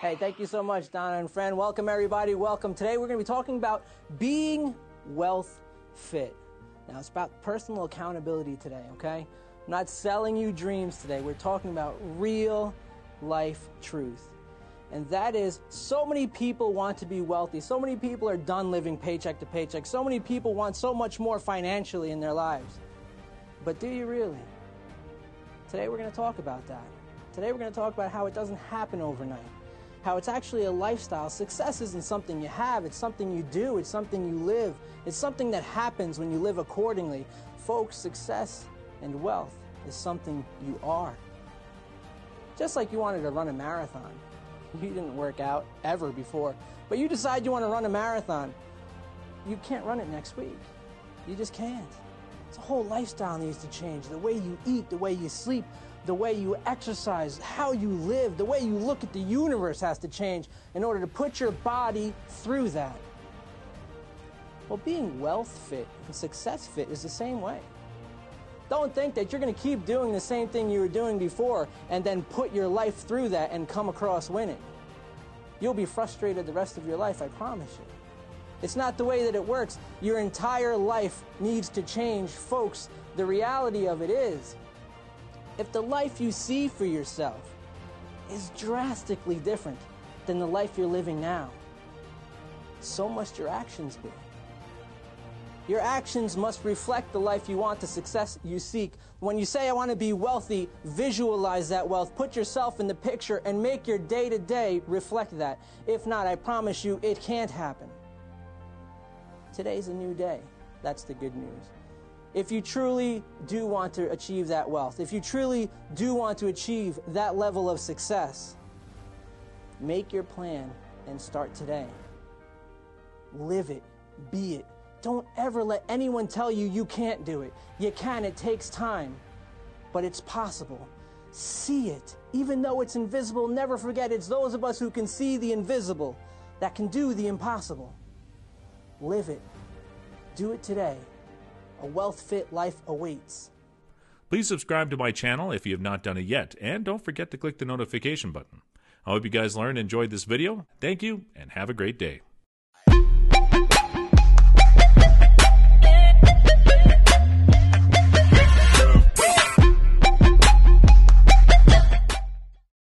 Hey, thank you so much, Donna and friend. Welcome, everybody. Welcome. Today, we're going to be talking about being wealth fit. Now, it's about personal accountability today, okay? I'm not selling you dreams today. We're talking about real life truth. And that is, so many people want to be wealthy. So many people are done living paycheck to paycheck. So many people want so much more financially in their lives. But do you really? Today we're going to talk about that. Today we're going to talk about how it doesn't happen overnight. How it's actually a lifestyle. Success isn't something you have, it's something you do, it's something you live. It's something that happens when you live accordingly. Folks, success and wealth is something you are. Just like you wanted to run a marathon. You didn't work out ever before, but you decide you want to run a marathon. You can't run it next week. You just can't. It's a whole lifestyle needs to change. The way you eat, the way you sleep, the way you exercise, how you live, the way you look at the universe has to change in order to put your body through that. Well, being wealth fit and success fit is the same way. Don't think that you're going to keep doing the same thing you were doing before and then put your life through that and come across winning. You'll be frustrated the rest of your life, I promise you. It's not the way that it works. Your entire life needs to change. Folks, the reality of it is, if the life you see for yourself is drastically different than the life you're living now, so must your actions be. Your actions must reflect the life you want, the success you seek. When you say, I want to be wealthy, visualize that wealth. Put yourself in the picture and make your day to day reflect that. If not, I promise you, it can't happen. Today's a new day. That's the good news. If you truly do want to achieve that wealth, if you truly do want to achieve that level of success, make your plan and start today. Live it, be it, don't ever let anyone tell you you can't do it. You can, it takes time, but it's possible. See it. Even though it's invisible, never forget it's those of us who can see the invisible that can do the impossible. Live it. Do it today. A wealth fit life awaits. Please subscribe to my channel if you have not done it yet, and don't forget to click the notification button. I hope you guys learned and enjoyed this video. Thank you, and have a great day.